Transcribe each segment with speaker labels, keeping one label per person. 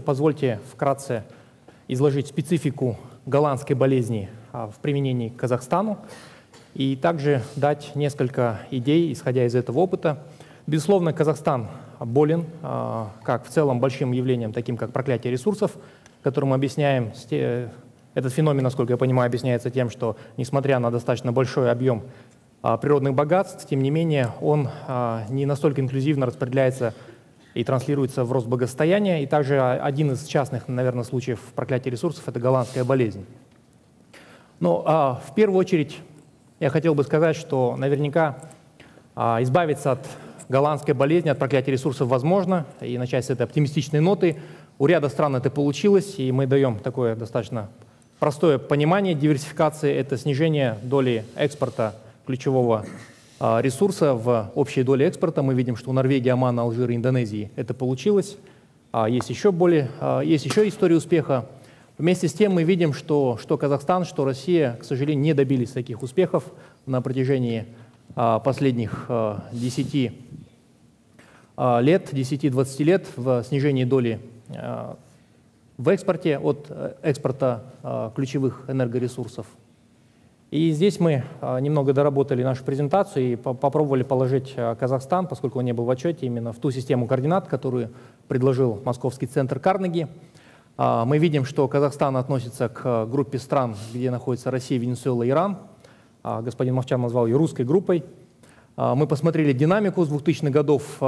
Speaker 1: приветствую. Позвольте вкратце изложить специфику голландской болезни а, в применении к Казахстану и также дать несколько идей, исходя из этого опыта. Безусловно, Казахстан болен а, как в целом большим явлением, таким как проклятие ресурсов, которым мы объясняем, этот феномен, насколько я понимаю, объясняется тем, что несмотря на достаточно большой объем а, природных богатств, тем не менее он не настолько инклюзивно распределяется и транслируется в рост благосостояния. И также один из частных, наверное, случаев проклятия ресурсов – это голландская болезнь. Но а, в первую очередь я хотел бы сказать, что наверняка а, избавиться от голландской болезни, от проклятия ресурсов возможно, и начать с этой оптимистичной ноты. У ряда стран это получилось, и мы даем такое достаточно простое понимание диверсификации – это снижение доли экспорта ключевого а, ресурса в общей доле экспорта. Мы видим, что у Норвегии, Омана, Алжира, Индонезии это получилось. А, есть еще, более, а, есть еще история успеха. Вместе с тем мы видим, что, что Казахстан, что Россия, к сожалению, не добились таких успехов на протяжении последних 10 лет, 10-20 лет в снижении доли в экспорте от э, экспорта ключевых энергоресурсов. И здесь мы а, немного доработали нашу презентацию и попробовали положить а, Казахстан, поскольку он не был в отчете, именно в ту систему координат, которую предложил Московский центр Карнеги. А, мы видим, что Казахстан относится к группе стран, где находится Россия, Венесуэла, Иран. Господин Мовчан назвал ее русской группой. Мы посмотрели динамику с 2000-х годов.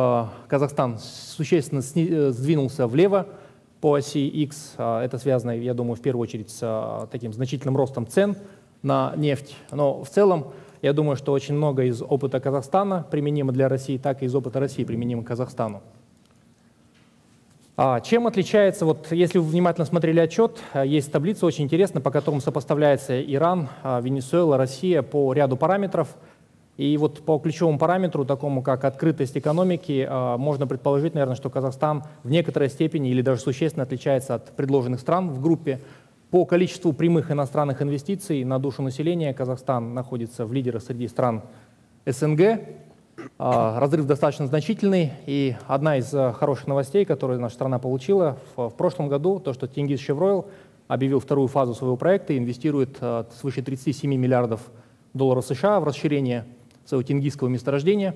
Speaker 1: Казахстан существенно э, сдвинулся влево по оси X. Это связано, я думаю, в первую очередь с таким значительным ростом цен – на нефть. Но в целом, я думаю, что очень много из опыта Казахстана применимо для России, так и из опыта России применимо Казахстану. А чем отличается, вот если вы внимательно смотрели отчет, а, есть таблица очень интересная, по которому сопоставляется Иран, а, Венесуэла, Россия по ряду параметров. И вот по ключевому параметру, такому как открытость экономики, а, можно предположить, наверное, что Казахстан в некоторой степени или даже существенно отличается от предложенных стран в группе. По количеству прямых иностранных инвестиций на душу населения Казахстан находится в лидерах среди стран СНГ. А, разрыв достаточно значительный, и одна из э, хороших новостей, которую наша страна получила в, прошлом году, то, что Тенгиз Шевройл объявил вторую фазу своего проекта и инвестирует э, свыше 37 миллиардов долларов США в расширение своего тенгизского месторождения.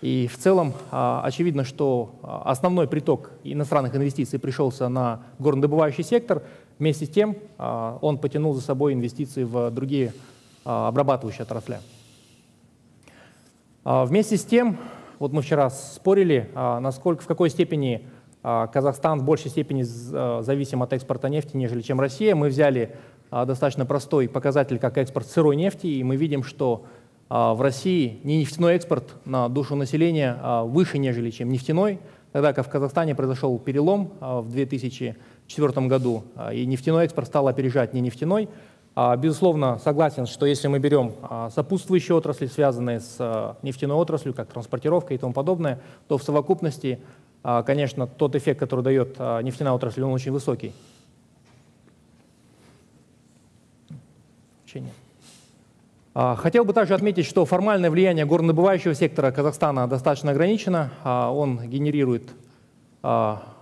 Speaker 1: И в целом а, очевидно, что а, основной приток иностранных инвестиций пришелся на горнодобывающий сектор – Вместе с тем а, он потянул за собой инвестиции в другие а, обрабатывающие отрасли. А, вместе с тем, вот мы вчера спорили, насколько, в какой степени Казахстан в большей степени зависим от экспорта нефти, нежели чем Россия. Мы взяли достаточно простой показатель, как экспорт сырой нефти, и мы видим, что в России не нефтяной экспорт на душу населения выше, нежели чем нефтяной, тогда как в Казахстане произошел перелом в 2000 2004 году, а, и нефтяной экспорт стал опережать не нефтяной. А, безусловно, согласен, что если мы берем а, сопутствующие отрасли, связанные с нефтяной отраслью, как транспортировка и тому подобное, то в совокупности, конечно, тот эффект, который дает нефтяная отрасль, он очень высокий. Хотел бы также отметить, что формальное влияние горнодобывающего сектора Казахстана достаточно ограничено. Он генерирует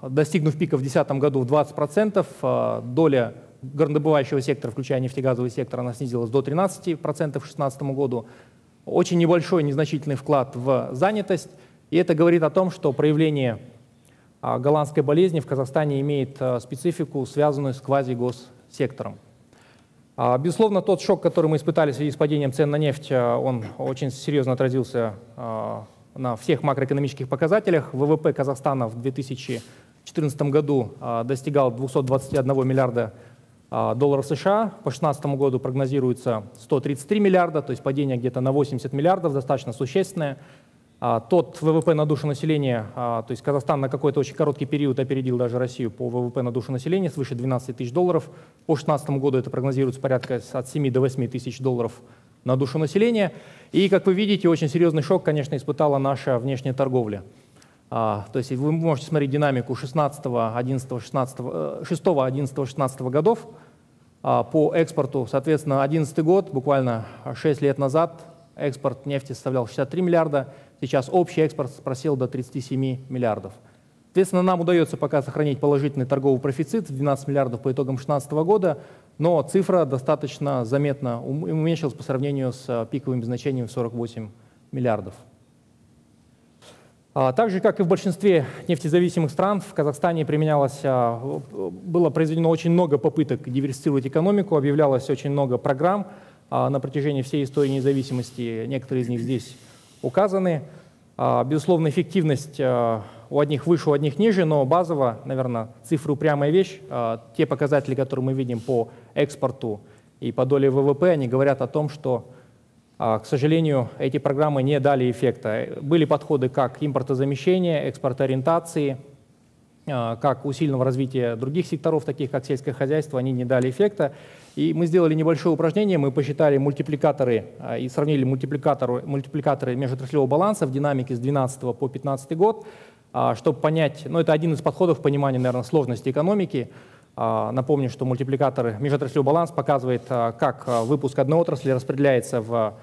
Speaker 1: достигнув пика в 2010 году в 20%, а, доля горнодобывающего сектора, включая нефтегазовый сектор, она снизилась до 13% в 2016 году. Очень небольшой, незначительный вклад в занятость. И это говорит о том, что проявление а, голландской болезни в Казахстане имеет специфику, связанную с квазигоссектором. Безусловно, тот шок, который мы испытали в связи с падением цен на нефть, он очень серьезно отразился на всех макроэкономических показателях. ВВП Казахстана в 2014 году а, достигал 221 миллиарда а, долларов США. По 2016 году прогнозируется 133 миллиарда, то есть падение где-то на 80 миллиардов, достаточно существенное. А, тот ВВП на душу населения, то есть Казахстан на какой-то очень короткий период опередил даже Россию по ВВП на душу населения свыше 12 тысяч долларов. По 2016 году это прогнозируется порядка от 7 до 8 тысяч долларов на душу населения. И, как вы видите, очень серьезный шок, конечно, испытала наша внешняя торговля. А, то есть вы можете смотреть динамику 16, 11, 16, 6, 11, 16 годов а, по экспорту. Соответственно, 2011 год, буквально 6 лет назад, экспорт нефти составлял 63 миллиарда, сейчас общий экспорт просел до 37 миллиардов. Соответственно, нам удается пока сохранить положительный торговый профицит в 12 миллиардов по итогам 2016 года, но цифра достаточно заметно уменьшилась по сравнению с а, пиковым значением в 48 миллиардов. А, так же, как и в большинстве нефтезависимых стран, в Казахстане применялось, а, было произведено очень много попыток диверсифицировать экономику, объявлялось очень много программ на протяжении всей истории независимости. Некоторые из них здесь указаны. Безусловно, эффективность у одних выше, у одних ниже, но базово, наверное, цифры упрямая вещь. А, те показатели, которые мы видим по экспорту и по доле ВВП, они говорят о том, что, а, к сожалению, эти программы не дали эффекта. Были подходы как импортозамещения, экспортоориентации, а, как усиленного развития других секторов, таких как сельское хозяйство, они не дали эффекта. И мы сделали небольшое упражнение, мы посчитали мультипликаторы и сравнили мультипликаторы, мультипликаторы межотраслевого баланса в динамике с 2012 по 2015 год. А, чтобы понять, ну это один из подходов понимания, наверное, сложности экономики. А, напомню, что мультипликатор межотраслевой баланс показывает, а, как выпуск одной отрасли распределяется в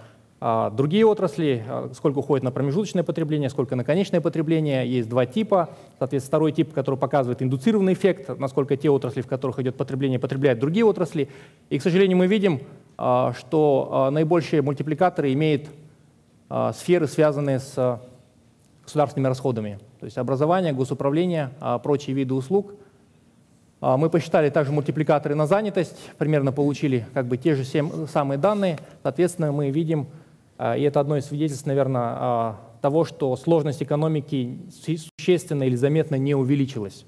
Speaker 1: другие отрасли, сколько уходит на промежуточное потребление, сколько на конечное потребление. Есть два типа. Соответственно, второй тип, который показывает индуцированный эффект, насколько те отрасли, в которых идет потребление, потребляют другие отрасли. И, к сожалению, мы видим, что наибольшие мультипликаторы имеют сферы, связанные с государственными расходами. То есть образование, госуправление, а, прочие виды услуг. А, мы посчитали также мультипликаторы на занятость, примерно получили как бы те же самые данные. Соответственно, мы видим, а, и это одно из свидетельств, наверное, того, что сложность экономики существенно или заметно не увеличилась.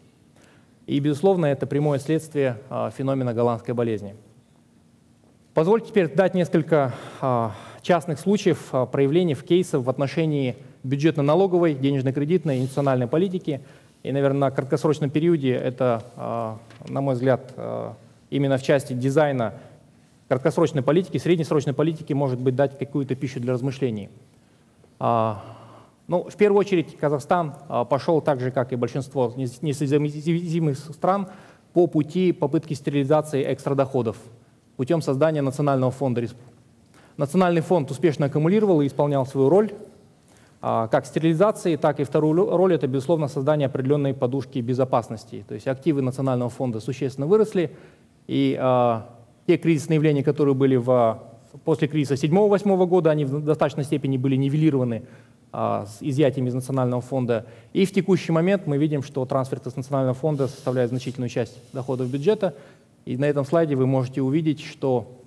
Speaker 1: И, безусловно, это прямое следствие феномена голландской болезни. Позвольте теперь дать несколько частных случаев проявлений в кейсах в отношении бюджетно-налоговой, денежно-кредитной и национальной политики. И, наверное, на краткосрочном периоде это, а, на мой взгляд, а, именно в части дизайна краткосрочной политики, среднесрочной политики может быть дать какую-то пищу для размышлений. А, ну, в первую очередь Казахстан пошел так же, как и большинство несоизмеримых стран, по пути попытки стерилизации экстрадоходов путем создания Национального фонда. Национальный фонд успешно аккумулировал и исполнял свою роль как стерилизации, так и вторую роль – это, безусловно, создание определенной подушки безопасности. То есть активы Национального фонда существенно выросли, и а, те кризисные явления, которые были в, после кризиса 7-8 года, они в достаточной степени были нивелированы а, с изъятием из Национального фонда. И в текущий момент мы видим, что трансферты с Национального фонда составляют значительную часть доходов бюджета. И на этом слайде вы можете увидеть, что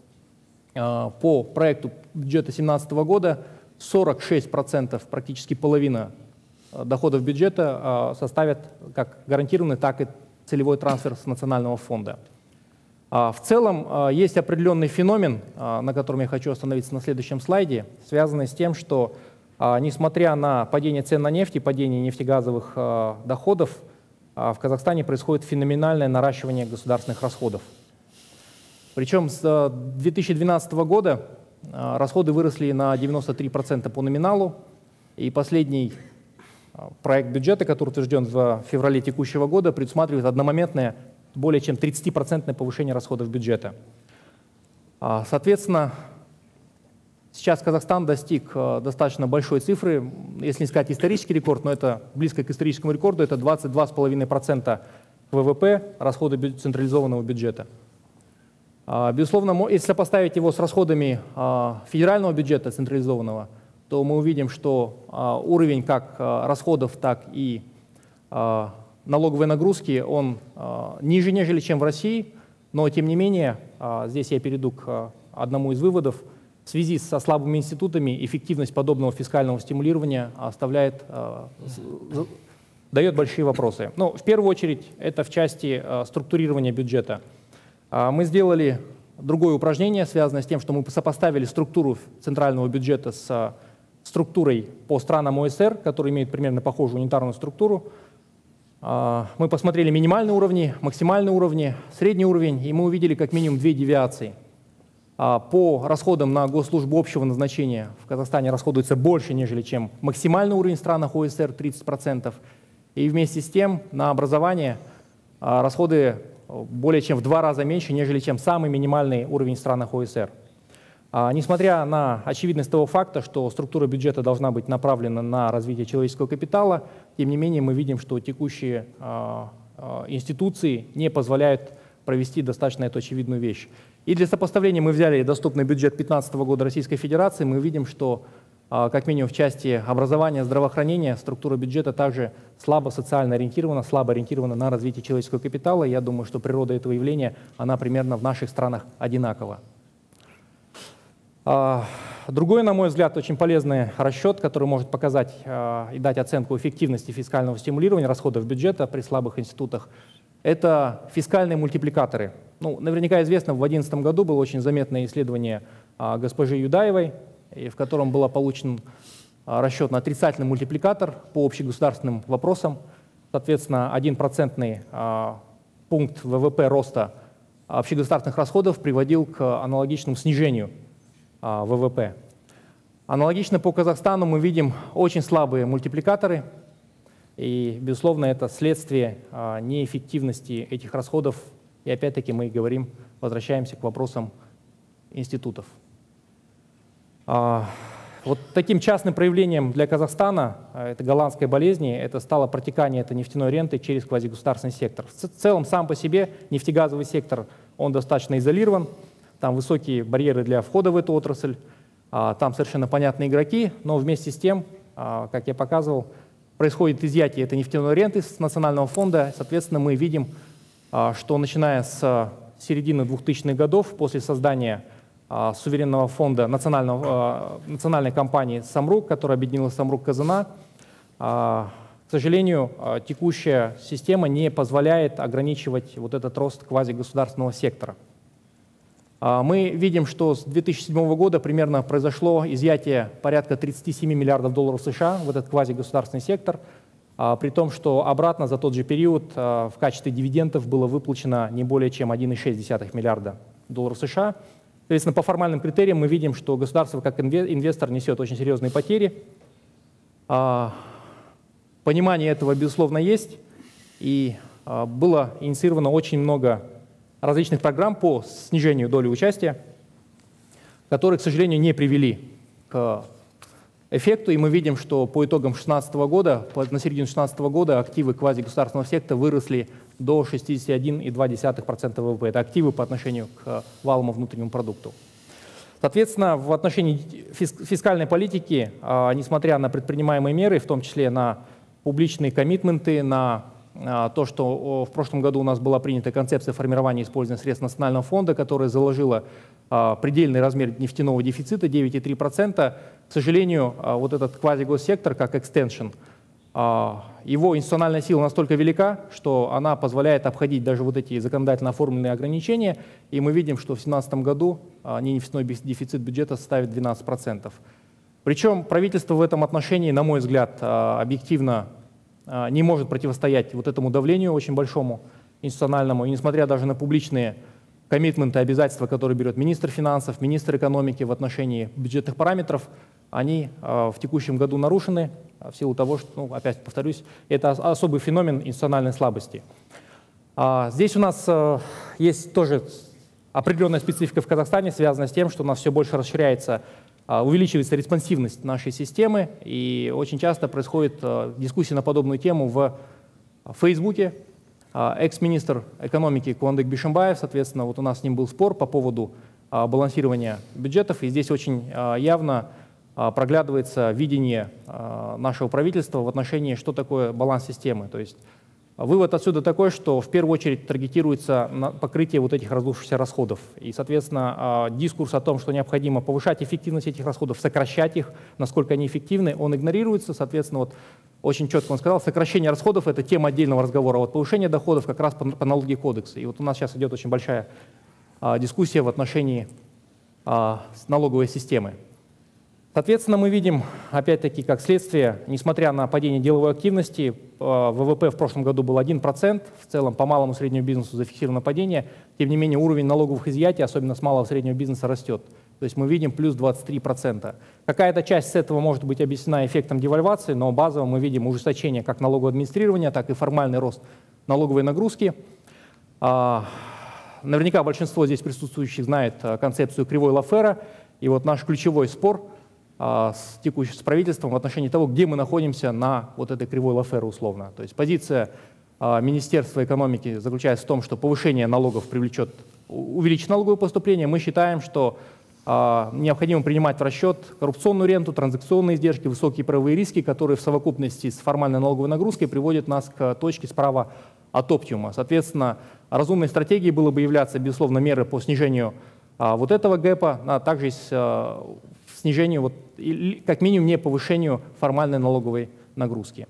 Speaker 1: а, по проекту бюджета 2017 года 46%, практически половина э, доходов бюджета э, составят как гарантированный, так и целевой трансфер с национального фонда. А, в целом э, есть определенный феномен, на котором я хочу остановиться на следующем слайде, связанный с тем, что несмотря на падение цен на нефть и падение нефтегазовых доходов, в Казахстане происходит феноменальное наращивание государственных расходов. Причем с 2012 года расходы выросли на 93% по номиналу. И последний а, проект бюджета, который утвержден в феврале текущего года, предусматривает одномоментное более чем 30% повышение расходов бюджета. А, соответственно, сейчас Казахстан достиг достаточно большой цифры, если не сказать исторический рекорд, но это близко к историческому рекорду, это 22,5% ВВП расходы централизованного бюджета. А, безусловно, если сопоставить его с расходами а, федерального бюджета централизованного, то мы увидим, что а, уровень как расходов, так и налоговой нагрузки, он ниже, нежели чем в России, но тем не менее, здесь я перейду к одному из выводов, в связи со слабыми институтами эффективность подобного фискального стимулирования оставляет, дает большие вопросы. Но ну, в первую очередь это в части структурирования бюджета – мы сделали другое упражнение, связанное с тем, что мы сопоставили структуру центрального бюджета с а, структурой по странам ОСР, которые имеют примерно похожую унитарную структуру. А, мы посмотрели минимальные уровни, максимальные уровни, средний уровень, и мы увидели как минимум две девиации. По расходам на госслужбу общего назначения в Казахстане расходуется больше, нежели чем максимальный уровень в странах ОСР 30%. И вместе с тем на образование расходы более чем в два раза меньше, нежели чем самый минимальный уровень в странах ОСР. А, несмотря на очевидность того факта, что структура бюджета должна быть направлена на развитие человеческого капитала, тем не менее мы видим, что текущие а, а, институции не позволяют провести достаточно эту очевидную вещь. И для сопоставления мы взяли доступный бюджет 2015 года Российской Федерации, мы видим, что как минимум в части образования, здравоохранения, структура бюджета также слабо социально ориентирована, слабо ориентирована на развитие человеческого капитала. Я думаю, что природа этого явления, она примерно в наших странах одинакова. А, другой, на мой взгляд, очень полезный расчет, который может показать а, и дать оценку эффективности фискального стимулирования расходов бюджета при слабых институтах, это фискальные мультипликаторы. Ну, наверняка известно, в 2011 году было очень заметное исследование госпожи Юдаевой, и в котором был получен а, расчет на отрицательный мультипликатор по общегосударственным вопросам. Соответственно, 1% а, пункт ВВП роста общегосударственных расходов приводил к аналогичному снижению а, ВВП. Аналогично по Казахстану мы видим очень слабые мультипликаторы, и, безусловно, это следствие неэффективности этих расходов. И опять-таки мы говорим, возвращаемся к вопросам институтов. А, вот таким частным проявлением для Казахстана а, это голландской болезни это стало протекание этой нефтяной ренты через квазигосударственный сектор. В целом сам по себе нефтегазовый сектор он достаточно изолирован, там высокие барьеры для входа в эту отрасль, а, там совершенно понятные игроки, но вместе с тем, как я показывал, происходит изъятие этой нефтяной ренты с национального фонда. Соответственно, мы видим, что начиная с середины 2000-х годов, после создания суверенного фонда национального, а, национальной компании «Самрук», которая объединила «Самрук» Казана. А, к сожалению, текущая система не позволяет ограничивать вот этот рост квазигосударственного сектора. Мы видим, что с 2007 года примерно произошло изъятие порядка 37 миллиардов долларов США в этот квазигосударственный сектор, при том, что обратно за тот же период в качестве дивидендов было выплачено не более чем 1,6 миллиарда долларов США – Соответственно, по формальным критериям мы видим, что государство как инвестор несет очень серьезные потери. А, понимание этого, безусловно, есть. И а, было инициировано очень много различных программ по снижению доли участия, которые, к сожалению, не привели к эффекту. И мы видим, что по итогам 2016 года, на середину 2016 года активы квазигосударственного сектора выросли до 61,2% ВВП. Это активы по отношению к валовому внутреннему продукту. Соответственно, в отношении фискальной политики, а, несмотря на предпринимаемые меры, в том числе на публичные коммитменты, на то, что в прошлом году у нас была принята концепция формирования использования средств Национального фонда, которая заложила а, предельный размер нефтяного дефицита 9,3%, к сожалению, вот этот квазигоссектор как экстеншн – а, его институциональная сила настолько велика, что она позволяет обходить даже вот эти законодательно оформленные ограничения, и мы видим, что в 2017 году а, нефтяной дефицит бюджета составит 12%. Причем правительство в этом отношении, на мой взгляд, а, объективно не может противостоять вот этому давлению очень большому институциональному, и несмотря даже на публичные коммитменты, обязательства, которые берет министр финансов, министр экономики в отношении бюджетных параметров, они в текущем году нарушены, а в силу того, что, ну, опять повторюсь, это особый феномен институциональной слабости. А здесь у нас э, есть тоже определенная специфика в Казахстане, связанная с тем, что у нас все больше расширяется, увеличивается респонсивность нашей системы, и очень часто происходит э, дискуссия на подобную тему в Фейсбуке. Э, экс-министр экономики Куандык Бишимбаев, соответственно, вот у нас с ним был спор по поводу балансирования бюджетов, и здесь очень явно а, проглядывается видение а, нашего правительства в отношении, что такое баланс системы. То есть вывод отсюда такой, что в первую очередь таргетируется покрытие вот этих раздувшихся расходов. И, соответственно, а, дискурс о том, что необходимо повышать эффективность этих расходов, сокращать их, насколько они эффективны, он игнорируется. Соответственно, вот очень четко он сказал, сокращение расходов – это тема отдельного разговора. Вот повышение доходов как раз по, по кодекса. И вот у нас сейчас идет очень большая дискуссия в отношении налоговой системы. Соответственно, мы видим, опять-таки, как следствие, несмотря на падение деловой активности, э, ВВП в прошлом году был 1%, в целом по малому среднему бизнесу зафиксировано падение, тем не менее уровень налоговых изъятий, особенно с малого среднего бизнеса, растет. То есть мы видим плюс 23%. Какая-то часть с этого может быть объяснена эффектом девальвации, но базово мы видим ужесточение как налогового администрирования, так и формальный рост налоговой нагрузки. А, наверняка большинство здесь присутствующих знает э, концепцию кривой Лафера – И вот наш ключевой спор с текущим с правительством в отношении того, где мы находимся на вот этой кривой Лафера условно. То есть позиция а, Министерства экономики заключается в том, что повышение налогов привлечет, увеличит налоговое поступление. Мы считаем, что а, необходимо принимать в расчет коррупционную ренту, транзакционные издержки, высокие правовые риски, которые в совокупности с формальной налоговой нагрузкой приводят нас к точке справа от оптимума. Соответственно, разумной стратегией было бы являться, безусловно, меры по снижению а, вот этого гэпа, а также а, снижению, вот, как минимум, не повышению формальной налоговой нагрузки.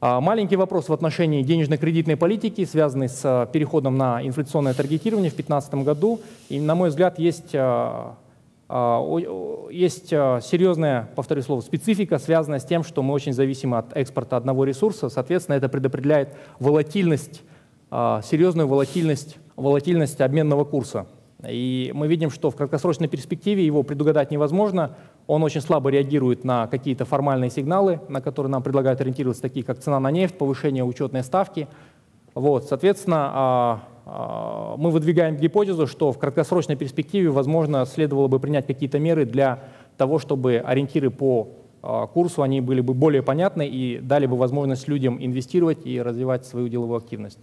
Speaker 1: А, маленький вопрос в отношении денежно-кредитной политики, связанный с а, переходом на инфляционное таргетирование в 2015 году. И, на мой взгляд, есть, а, есть серьезная, повторю слово, специфика, связанная с тем, что мы очень зависимы от экспорта одного ресурса. Соответственно, это предопределяет волатильность, серьезную волатильность, волатильность обменного курса. И мы видим, что в краткосрочной перспективе его предугадать невозможно. Он очень слабо реагирует на какие-то формальные сигналы, на которые нам предлагают ориентироваться, такие как цена на нефть, повышение учетной ставки. Вот, соответственно, а, а, мы выдвигаем гипотезу, что в краткосрочной перспективе, возможно, следовало бы принять какие-то меры для того, чтобы ориентиры по а, курсу они были бы более понятны и дали бы возможность людям инвестировать и развивать свою деловую активность.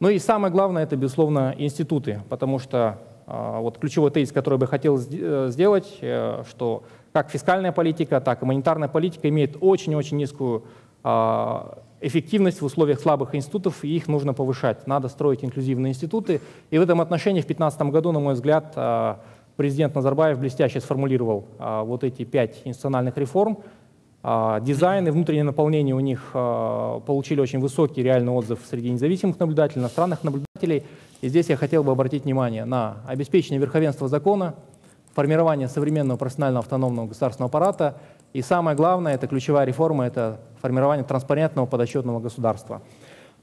Speaker 1: Ну и самое главное, это, безусловно, институты, потому что вот ключевой тезис, который я бы хотел э, сделать, э, что как фискальная политика, так и монетарная политика имеет очень-очень низкую а, эффективность в условиях слабых институтов, и их нужно повышать. Надо строить инклюзивные институты. И в этом отношении в 2015 году, на мой взгляд, а, президент Назарбаев блестяще сформулировал вот эти пять институциональных реформ. Дизайн и внутреннее наполнение у них получили очень высокий реальный отзыв среди независимых наблюдателей, иностранных наблюдателей. И здесь я хотел бы обратить внимание на обеспечение верховенства закона, формирование современного профессионального автономного государственного аппарата и самое главное, это ключевая реформа, это формирование транспарентного подотчетного государства.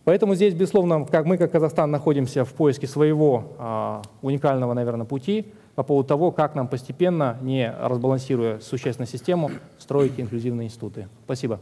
Speaker 1: Поэтому здесь, безусловно, как мы, как Казахстан, находимся в поиске своего а, уникального, наверное, пути по поводу того, как нам постепенно, не разбалансируя существенную систему, строить инклюзивные институты. Спасибо.